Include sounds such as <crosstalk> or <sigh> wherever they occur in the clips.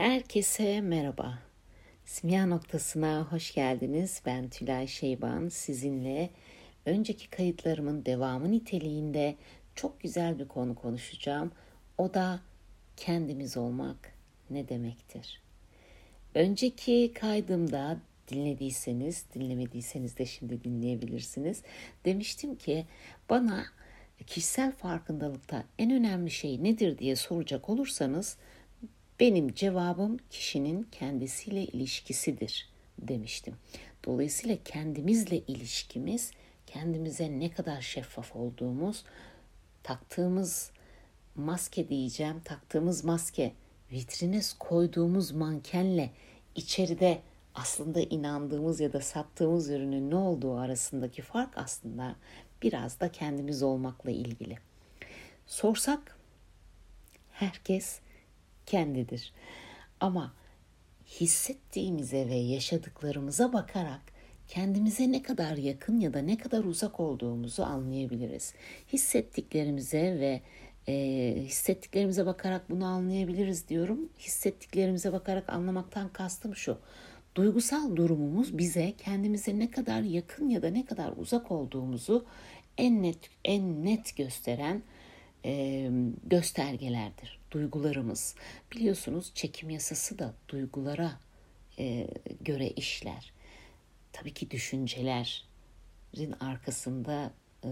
Herkese merhaba. Simya noktasına hoş geldiniz. Ben Tülay Şeyban. Sizinle önceki kayıtlarımın devamı niteliğinde çok güzel bir konu konuşacağım. O da kendimiz olmak ne demektir? Önceki kaydımda dinlediyseniz, dinlemediyseniz de şimdi dinleyebilirsiniz. Demiştim ki bana kişisel farkındalıkta en önemli şey nedir diye soracak olursanız benim cevabım kişinin kendisiyle ilişkisidir demiştim. Dolayısıyla kendimizle ilişkimiz, kendimize ne kadar şeffaf olduğumuz, taktığımız maske diyeceğim, taktığımız maske vitrine koyduğumuz mankenle içeride aslında inandığımız ya da sattığımız ürünün ne olduğu arasındaki fark aslında biraz da kendimiz olmakla ilgili. Sorsak herkes kendidir. Ama hissettiğimize ve yaşadıklarımıza bakarak kendimize ne kadar yakın ya da ne kadar uzak olduğumuzu anlayabiliriz. Hissettiklerimize ve e, hissettiklerimize bakarak bunu anlayabiliriz diyorum. Hissettiklerimize bakarak anlamaktan kastım şu. Duygusal durumumuz bize kendimize ne kadar yakın ya da ne kadar uzak olduğumuzu en net en net gösteren e, göstergelerdir. Duygularımız. Biliyorsunuz çekim yasası da duygulara e, göre işler. Tabii ki düşüncelerin arkasında e,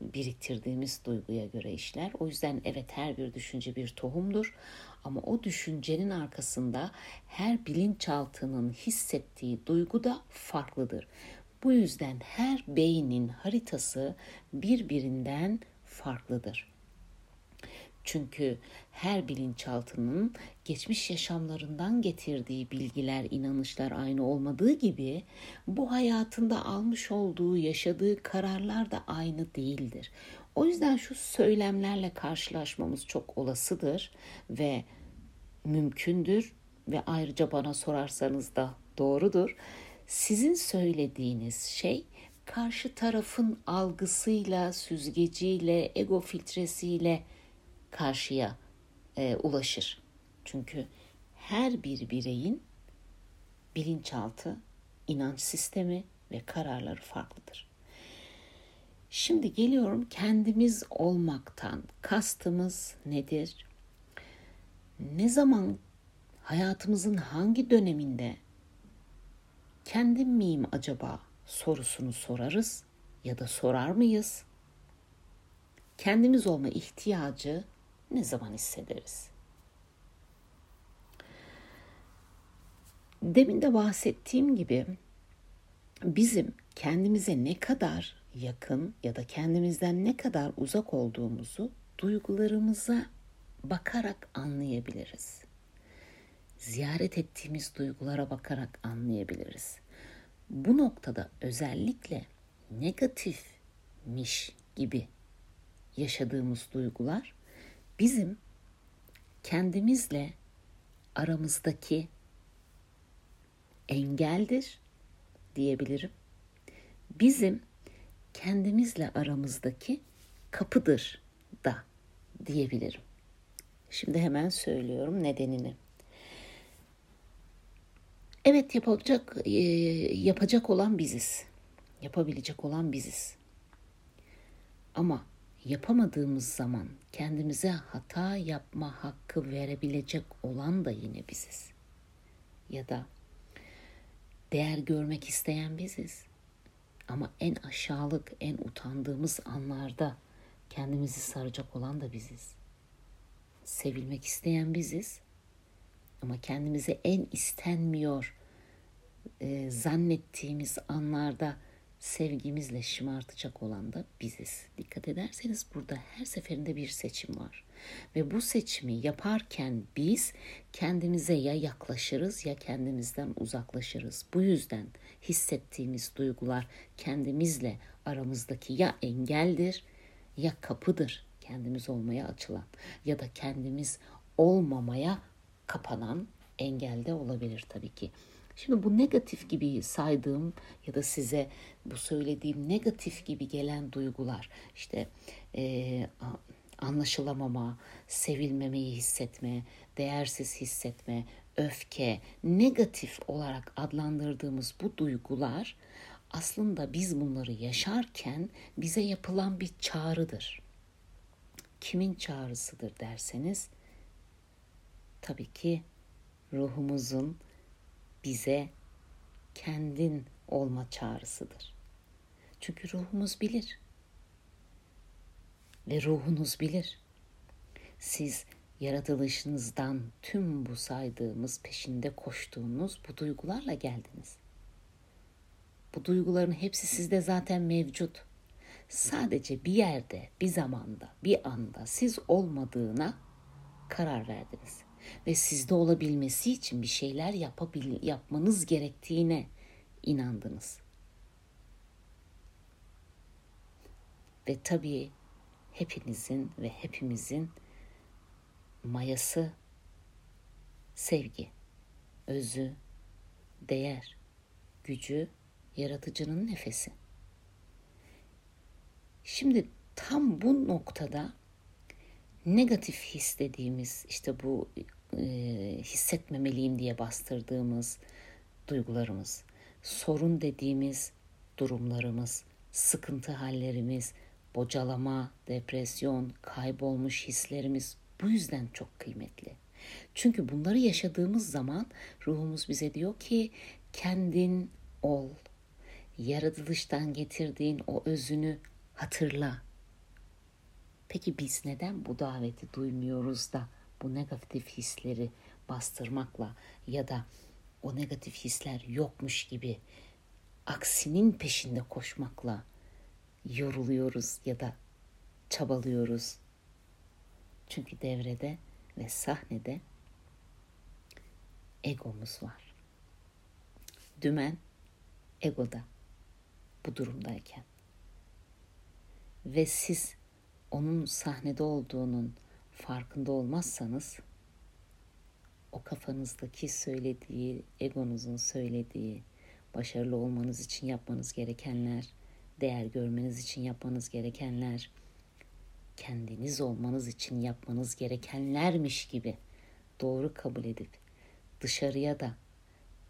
biriktirdiğimiz duyguya göre işler. O yüzden evet her bir düşünce bir tohumdur. Ama o düşüncenin arkasında her bilinçaltının hissettiği duygu da farklıdır. Bu yüzden her beynin haritası birbirinden farklıdır. Çünkü her bilinçaltının geçmiş yaşamlarından getirdiği bilgiler, inanışlar aynı olmadığı gibi bu hayatında almış olduğu, yaşadığı kararlar da aynı değildir. O yüzden şu söylemlerle karşılaşmamız çok olasıdır ve mümkündür ve ayrıca bana sorarsanız da doğrudur. Sizin söylediğiniz şey karşı tarafın algısıyla, süzgeciyle, ego filtresiyle karşıya e, ulaşır. Çünkü her bir bireyin bilinçaltı, inanç sistemi ve kararları farklıdır. Şimdi geliyorum kendimiz olmaktan kastımız nedir? Ne zaman hayatımızın hangi döneminde kendim miyim acaba sorusunu sorarız ya da sorar mıyız? Kendimiz olma ihtiyacı ne zaman hissederiz? Demin de bahsettiğim gibi bizim kendimize ne kadar yakın ya da kendimizden ne kadar uzak olduğumuzu duygularımıza bakarak anlayabiliriz. Ziyaret ettiğimiz duygulara bakarak anlayabiliriz. Bu noktada özellikle negatifmiş gibi yaşadığımız duygular bizim kendimizle aramızdaki engeldir diyebilirim. Bizim kendimizle aramızdaki kapıdır da diyebilirim. Şimdi hemen söylüyorum nedenini. Evet yapacak e, yapacak olan biziz. Yapabilecek olan biziz. Ama yapamadığımız zaman kendimize hata yapma hakkı verebilecek olan da yine biziz. Ya da değer görmek isteyen biziz. Ama en aşağılık, en utandığımız anlarda kendimizi saracak olan da biziz. Sevilmek isteyen biziz. Ama kendimize en istenmiyor e, zannettiğimiz anlarda sevgimizle şımartacak olan da biziz. Dikkat ederseniz burada her seferinde bir seçim var. Ve bu seçimi yaparken biz kendimize ya yaklaşırız ya kendimizden uzaklaşırız. Bu yüzden hissettiğimiz duygular kendimizle aramızdaki ya engeldir ya kapıdır kendimiz olmaya açılan ya da kendimiz olmamaya kapanan engelde olabilir tabii ki. Şimdi bu negatif gibi saydığım ya da size bu söylediğim negatif gibi gelen duygular işte e, anlaşılamama, sevilmemeyi hissetme, değersiz hissetme, öfke, negatif olarak adlandırdığımız bu duygular aslında biz bunları yaşarken bize yapılan bir çağrıdır. Kimin çağrısıdır derseniz tabii ki ruhumuzun bize kendin olma çağrısıdır. Çünkü ruhumuz bilir. Ve ruhunuz bilir. Siz yaratılışınızdan tüm bu saydığımız peşinde koştuğunuz bu duygularla geldiniz. Bu duyguların hepsi sizde zaten mevcut. Sadece bir yerde, bir zamanda, bir anda siz olmadığına karar verdiniz ve sizde olabilmesi için bir şeyler yapabil yapmanız gerektiğine inandınız. Ve tabii hepinizin ve hepimizin mayası sevgi, özü, değer, gücü, yaratıcının nefesi. Şimdi tam bu noktada negatif his dediğimiz işte bu e, hissetmemeliyim diye bastırdığımız duygularımız, sorun dediğimiz durumlarımız, sıkıntı hallerimiz, bocalama, depresyon, kaybolmuş hislerimiz bu yüzden çok kıymetli. Çünkü bunları yaşadığımız zaman ruhumuz bize diyor ki kendin ol. Yaratılıştan getirdiğin o özünü hatırla. Peki biz neden bu daveti duymuyoruz da bu negatif hisleri bastırmakla ya da o negatif hisler yokmuş gibi aksinin peşinde koşmakla yoruluyoruz ya da çabalıyoruz. Çünkü devrede ve sahnede egomuz var. Dümen egoda bu durumdayken. Ve siz onun sahnede olduğunun farkında olmazsanız o kafanızdaki söylediği, egonuzun söylediği, başarılı olmanız için yapmanız gerekenler, değer görmeniz için yapmanız gerekenler, kendiniz olmanız için yapmanız gerekenlermiş gibi doğru kabul edip dışarıya da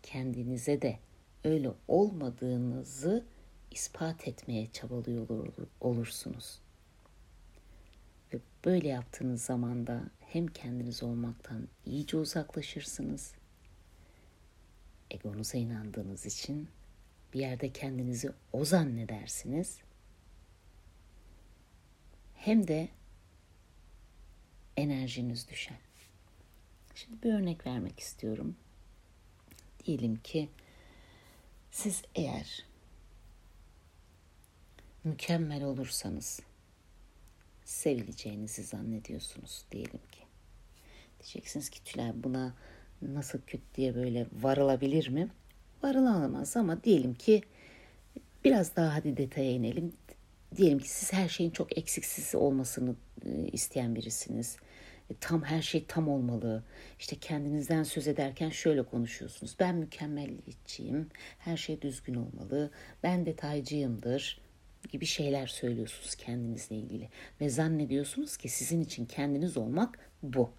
kendinize de öyle olmadığınızı ispat etmeye çabalıyor olursunuz. Böyle yaptığınız zaman da hem kendiniz olmaktan iyice uzaklaşırsınız. Egonuza inandığınız için bir yerde kendinizi o zannedersiniz. Hem de enerjiniz düşer. Şimdi bir örnek vermek istiyorum. Diyelim ki siz eğer mükemmel olursanız sevileceğinizi zannediyorsunuz diyelim ki. Diyeceksiniz ki Tülay buna nasıl küt diye böyle varılabilir mi? Varılamaz ama diyelim ki biraz daha hadi detaya inelim. Diyelim ki siz her şeyin çok eksiksiz olmasını e, isteyen birisiniz. E, tam her şey tam olmalı. İşte kendinizden söz ederken şöyle konuşuyorsunuz. Ben mükemmelliyetçiyim. Her şey düzgün olmalı. Ben detaycıyımdır gibi şeyler söylüyorsunuz kendinizle ilgili ve zannediyorsunuz ki sizin için kendiniz olmak bu.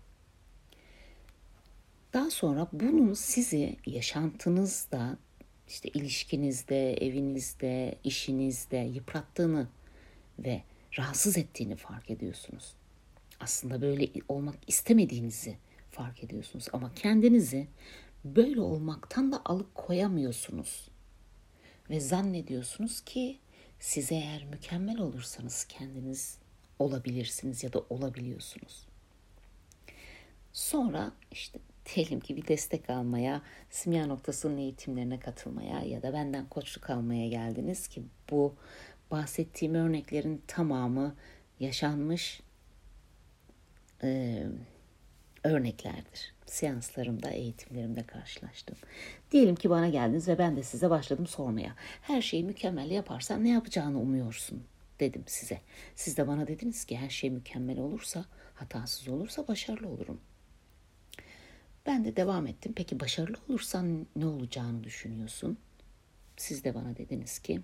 Daha sonra bunun sizi yaşantınızda, işte ilişkinizde, evinizde, işinizde yıprattığını ve rahatsız ettiğini fark ediyorsunuz. Aslında böyle olmak istemediğinizi fark ediyorsunuz ama kendinizi böyle olmaktan da alıkoyamıyorsunuz. Ve zannediyorsunuz ki siz eğer mükemmel olursanız kendiniz olabilirsiniz ya da olabiliyorsunuz. Sonra işte diyelim ki bir destek almaya, simya noktasının eğitimlerine katılmaya ya da benden koçluk almaya geldiniz ki bu bahsettiğim örneklerin tamamı yaşanmış örneklerdir. Seanslarımda, eğitimlerimde karşılaştım. Diyelim ki bana geldiniz ve ben de size başladım sormaya. Her şeyi mükemmel yaparsan ne yapacağını umuyorsun dedim size. Siz de bana dediniz ki her şey mükemmel olursa, hatasız olursa başarılı olurum. Ben de devam ettim. Peki başarılı olursan ne olacağını düşünüyorsun? Siz de bana dediniz ki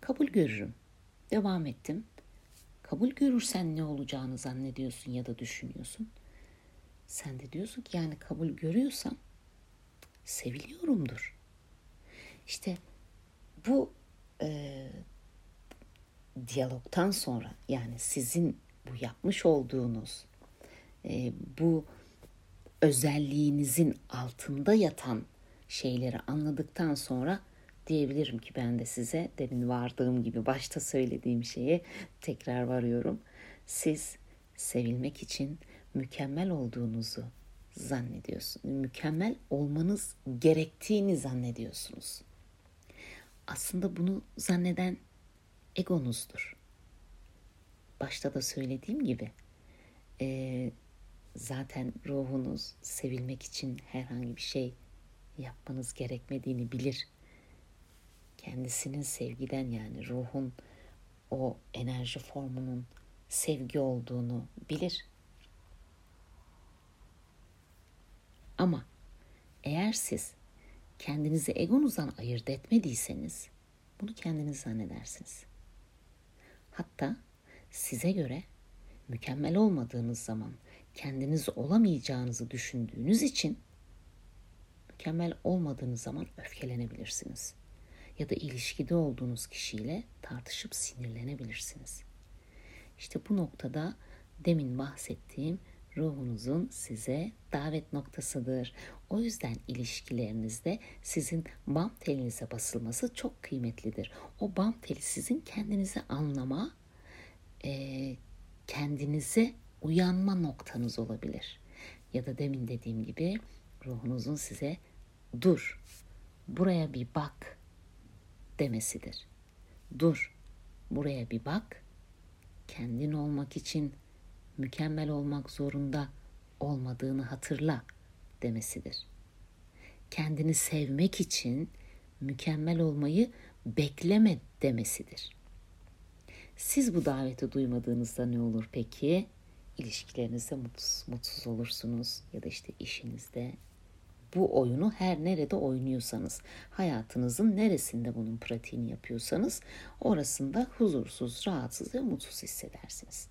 kabul görürüm. Devam ettim. Kabul görürsen ne olacağını zannediyorsun ya da düşünüyorsun. Sen de diyorsun ki yani kabul görüyorsam seviliyorumdur. İşte bu e, diyalogtan sonra yani sizin bu yapmış olduğunuz e, bu özelliğinizin altında yatan şeyleri anladıktan sonra diyebilirim ki ben de size demin vardığım gibi başta söylediğim şeye tekrar varıyorum. Siz sevilmek için mükemmel olduğunuzu zannediyorsunuz. Mükemmel olmanız gerektiğini zannediyorsunuz. Aslında bunu zanneden egonuzdur. Başta da söylediğim gibi e, zaten ruhunuz sevilmek için herhangi bir şey yapmanız gerekmediğini bilir. Kendisinin sevgiden yani ruhun o enerji formunun sevgi olduğunu bilir. Ama eğer siz kendinizi egonuzdan ayırt etmediyseniz bunu kendiniz zannedersiniz. Hatta size göre mükemmel olmadığınız zaman kendiniz olamayacağınızı düşündüğünüz için mükemmel olmadığınız zaman öfkelenebilirsiniz. Ya da ilişkide olduğunuz kişiyle tartışıp sinirlenebilirsiniz. İşte bu noktada demin bahsettiğim ruhunuzun size davet noktasıdır. O yüzden ilişkilerinizde sizin bam telinize basılması çok kıymetlidir. O bam teli sizin kendinizi anlama, e, kendinize uyanma noktanız olabilir. Ya da demin dediğim gibi ruhunuzun size dur, buraya bir bak demesidir. Dur, buraya bir bak, kendin olmak için mükemmel olmak zorunda olmadığını hatırla demesidir. Kendini sevmek için mükemmel olmayı bekleme demesidir. Siz bu daveti duymadığınızda ne olur peki? İlişkilerinizde mutsuz, mutsuz olursunuz ya da işte işinizde bu oyunu her nerede oynuyorsanız, hayatınızın neresinde bunun pratiğini yapıyorsanız orasında huzursuz, rahatsız ve mutsuz hissedersiniz.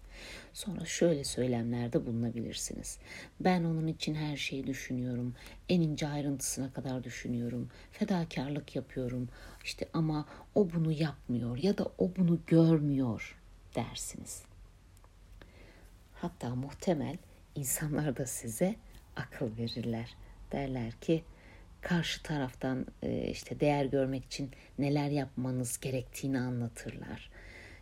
Sonra şöyle söylemlerde bulunabilirsiniz. Ben onun için her şeyi düşünüyorum. En ince ayrıntısına kadar düşünüyorum. Fedakarlık yapıyorum. İşte ama o bunu yapmıyor ya da o bunu görmüyor dersiniz. Hatta muhtemel insanlar da size akıl verirler. Derler ki karşı taraftan e, işte değer görmek için neler yapmanız gerektiğini anlatırlar.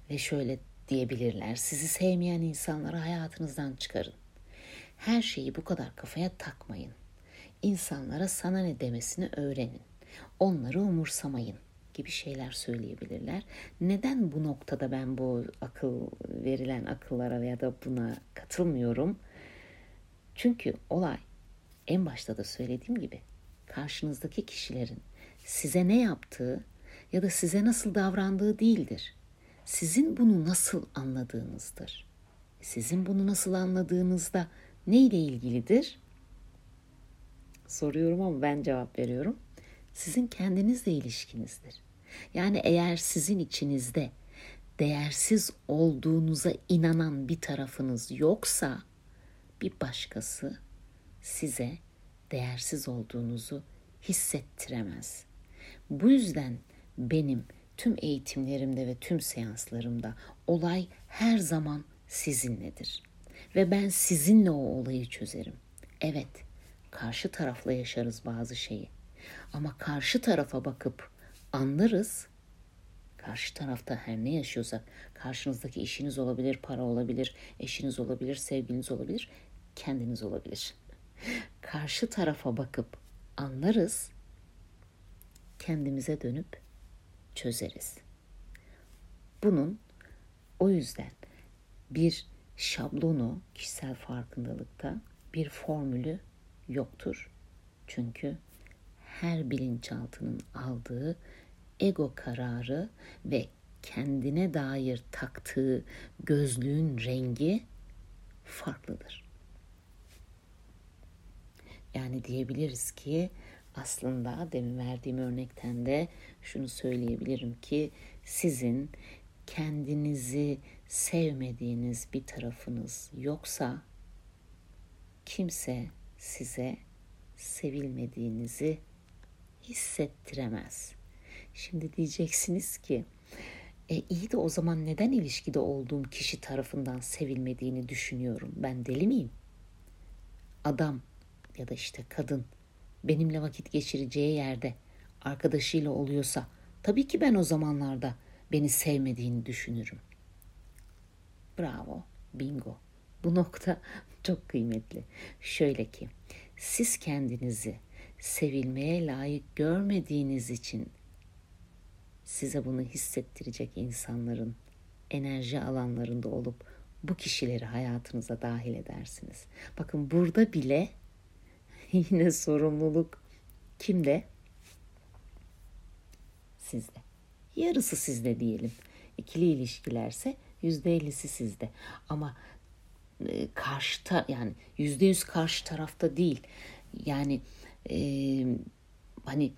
Ve şöyle diyebilirler. Sizi sevmeyen insanları hayatınızdan çıkarın. Her şeyi bu kadar kafaya takmayın. İnsanlara sana ne demesini öğrenin. Onları umursamayın gibi şeyler söyleyebilirler. Neden bu noktada ben bu akıl verilen akıllara veya da buna katılmıyorum? Çünkü olay en başta da söylediğim gibi karşınızdaki kişilerin size ne yaptığı ya da size nasıl davrandığı değildir sizin bunu nasıl anladığınızdır. Sizin bunu nasıl anladığınızda ne ile ilgilidir? Soruyorum ama ben cevap veriyorum. Sizin kendinizle ilişkinizdir. Yani eğer sizin içinizde değersiz olduğunuza inanan bir tarafınız yoksa bir başkası size değersiz olduğunuzu hissettiremez. Bu yüzden benim tüm eğitimlerimde ve tüm seanslarımda olay her zaman sizinledir. Ve ben sizinle o olayı çözerim. Evet, karşı tarafla yaşarız bazı şeyi. Ama karşı tarafa bakıp anlarız. Karşı tarafta her ne yaşıyorsak, karşınızdaki işiniz olabilir, para olabilir, eşiniz olabilir, sevgiliniz olabilir, kendiniz olabilir. Karşı tarafa bakıp anlarız. Kendimize dönüp çözeriz. Bunun o yüzden bir şablonu kişisel farkındalıkta bir formülü yoktur. Çünkü her bilinçaltının aldığı ego kararı ve kendine dair taktığı gözlüğün rengi farklıdır. Yani diyebiliriz ki aslında demin verdiğim örnekten de şunu söyleyebilirim ki sizin kendinizi sevmediğiniz bir tarafınız yoksa kimse size sevilmediğinizi hissettiremez. Şimdi diyeceksiniz ki e iyi de o zaman neden ilişkide olduğum kişi tarafından sevilmediğini düşünüyorum? Ben deli miyim? Adam ya da işte kadın benimle vakit geçireceği yerde arkadaşıyla oluyorsa tabii ki ben o zamanlarda beni sevmediğini düşünürüm. Bravo, bingo. Bu nokta <laughs> çok kıymetli. Şöyle ki siz kendinizi sevilmeye layık görmediğiniz için size bunu hissettirecek insanların enerji alanlarında olup bu kişileri hayatınıza dahil edersiniz. Bakın burada bile <laughs> yine sorumluluk kimde? Sizde. Yarısı sizde diyelim. İkili ilişkilerse yüzde ellisi sizde. Ama e, karşıta yani yüzde yüz karşı tarafta değil. Yani e, hani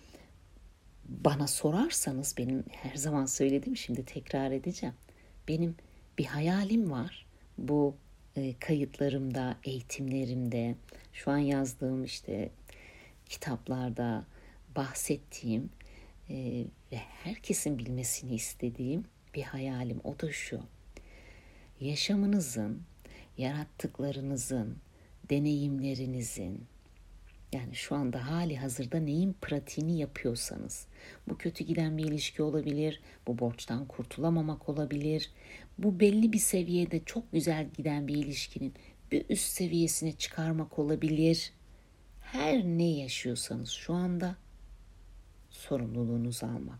bana sorarsanız benim her zaman söylediğim şimdi tekrar edeceğim. Benim bir hayalim var. Bu kayıtlarımda, eğitimlerimde, şu an yazdığım işte kitaplarda bahsettiğim e, ve herkesin bilmesini istediğim bir hayalim. O da şu. Yaşamınızın, yarattıklarınızın, deneyimlerinizin, yani şu anda hali hazırda neyin pratiğini yapıyorsanız. Bu kötü giden bir ilişki olabilir, bu borçtan kurtulamamak olabilir. Bu belli bir seviyede çok güzel giden bir ilişkinin bir üst seviyesine çıkarmak olabilir. Her ne yaşıyorsanız şu anda sorumluluğunuzu almak.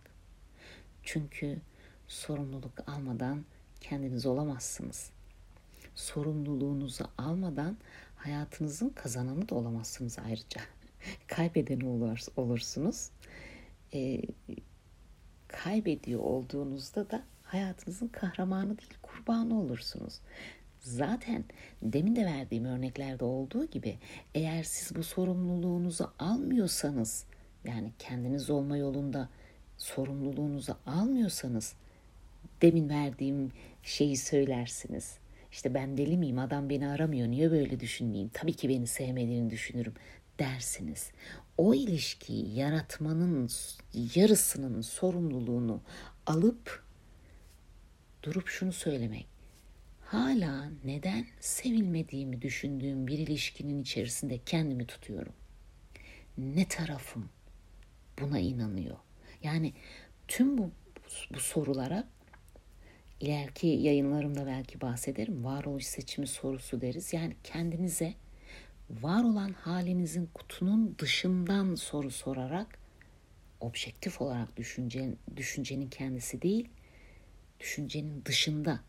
Çünkü sorumluluk almadan kendiniz olamazsınız. Sorumluluğunuzu almadan hayatınızın kazananı da olamazsınız ayrıca. <laughs> Kaybedeni olur, olursunuz. E, kaybediyor olduğunuzda da hayatınızın kahramanı değil kurbanı olursunuz. Zaten demin de verdiğim örneklerde olduğu gibi eğer siz bu sorumluluğunuzu almıyorsanız yani kendiniz olma yolunda sorumluluğunuzu almıyorsanız demin verdiğim şeyi söylersiniz. İşte ben deli miyim adam beni aramıyor niye böyle düşünmeyeyim tabii ki beni sevmediğini düşünürüm dersiniz. O ilişkiyi yaratmanın yarısının sorumluluğunu alıp durup şunu söylemek. Hala neden sevilmediğimi düşündüğüm bir ilişkinin içerisinde kendimi tutuyorum. Ne tarafım buna inanıyor? Yani tüm bu, bu sorulara ileriki yayınlarımda belki bahsederim. Varoluş seçimi sorusu deriz. Yani kendinize var olan halinizin kutunun dışından soru sorarak objektif olarak düşünce, düşüncenin kendisi değil, düşüncenin dışında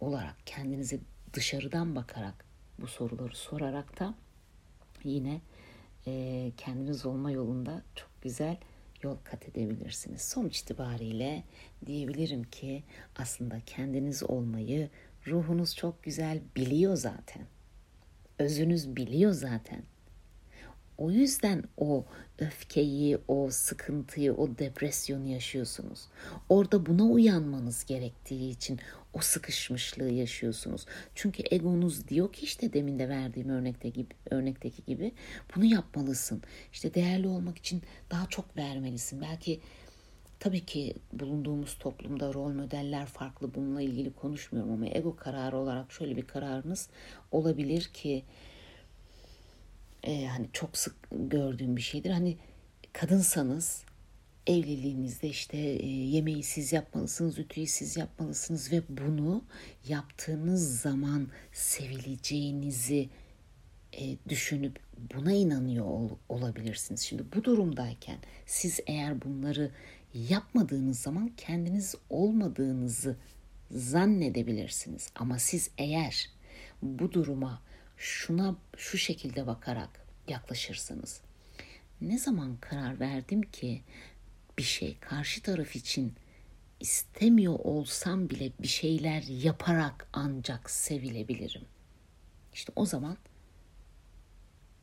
olarak kendinize dışarıdan bakarak bu soruları sorarak da yine e, kendiniz olma yolunda çok güzel yol kat edebilirsiniz. Sonuç itibariyle diyebilirim ki aslında kendiniz olmayı ruhunuz çok güzel biliyor zaten. Özünüz biliyor zaten. O yüzden o öfkeyi, o sıkıntıyı, o depresyonu yaşıyorsunuz. Orada buna uyanmanız gerektiği için o sıkışmışlığı yaşıyorsunuz. Çünkü egonuz diyor ki işte demin de verdiğim örnekte gibi, örnekteki gibi bunu yapmalısın. İşte değerli olmak için daha çok vermelisin. Belki tabii ki bulunduğumuz toplumda rol modeller farklı. Bununla ilgili konuşmuyorum ama ego kararı olarak şöyle bir kararınız olabilir ki e, hani çok sık gördüğüm bir şeydir. Hani kadınsanız evliliğinizde işte e, yemeği siz yapmalısınız, ütüyü siz yapmalısınız ve bunu yaptığınız zaman sevileceğinizi e, düşünüp buna inanıyor ol, olabilirsiniz. Şimdi bu durumdayken siz eğer bunları yapmadığınız zaman kendiniz olmadığınızı zannedebilirsiniz. Ama siz eğer bu duruma şuna şu şekilde bakarak yaklaşırsanız ne zaman karar verdim ki bir şey karşı taraf için istemiyor olsam bile bir şeyler yaparak ancak sevilebilirim. İşte o zaman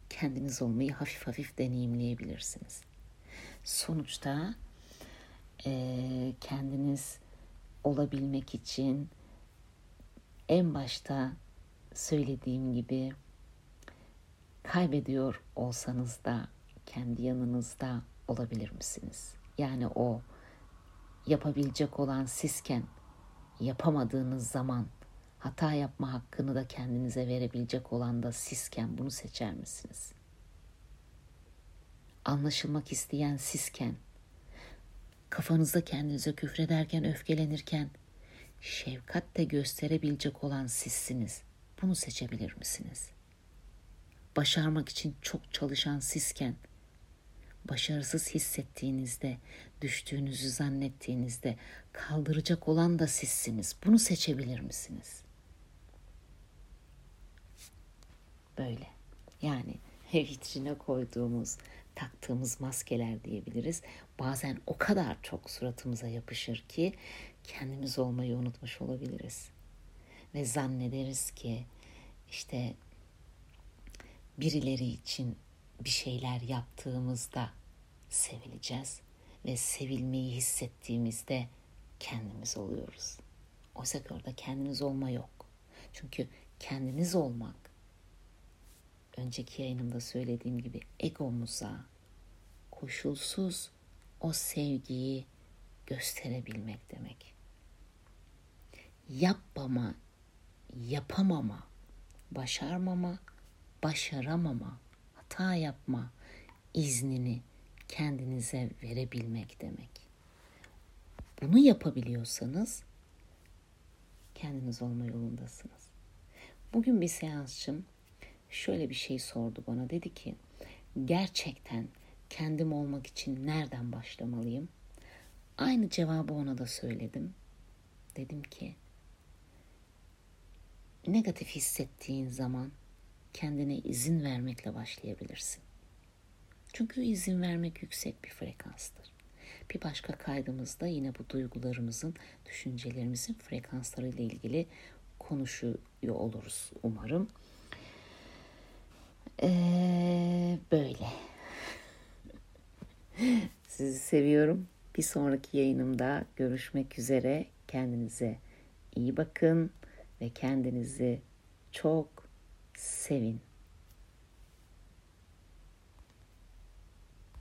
kendiniz olmayı hafif hafif deneyimleyebilirsiniz. Sonuçta e, kendiniz olabilmek için en başta söylediğim gibi kaybediyor olsanız da kendi yanınızda olabilir misiniz? Yani o yapabilecek olan sizken yapamadığınız zaman hata yapma hakkını da kendinize verebilecek olan da sizken bunu seçer misiniz? Anlaşılmak isteyen sizken kafanızda kendinize küfrederken, öfkelenirken şefkat gösterebilecek olan sizsiniz. Bunu seçebilir misiniz? Başarmak için çok çalışan sizken başarısız hissettiğinizde, düştüğünüzü zannettiğinizde kaldıracak olan da sizsiniz. Bunu seçebilir misiniz? Böyle. Yani vitrine koyduğumuz, taktığımız maskeler diyebiliriz. Bazen o kadar çok suratımıza yapışır ki kendimiz olmayı unutmuş olabiliriz. Ve zannederiz ki işte birileri için bir şeyler yaptığımızda sevileceğiz ve sevilmeyi hissettiğimizde kendimiz oluyoruz. Oysa ki orada kendiniz olma yok. Çünkü kendiniz olmak önceki yayınımda söylediğim gibi egomuza koşulsuz o sevgiyi gösterebilmek demek. Yapmama, yapamama, başarmama, başaramama, hata yapma iznini kendinize verebilmek demek. Bunu yapabiliyorsanız kendiniz olma yolundasınız. Bugün bir seansçım şöyle bir şey sordu bana. Dedi ki gerçekten kendim olmak için nereden başlamalıyım? Aynı cevabı ona da söyledim. Dedim ki negatif hissettiğin zaman kendine izin vermekle başlayabilirsin. Çünkü izin vermek yüksek bir frekanstır. Bir başka kaydımızda yine bu duygularımızın, düşüncelerimizin frekansları ile ilgili konuşuyor oluruz umarım. Ee, böyle. <laughs> Sizi seviyorum. Bir sonraki yayınımda görüşmek üzere. Kendinize iyi bakın ve kendinizi çok sevin.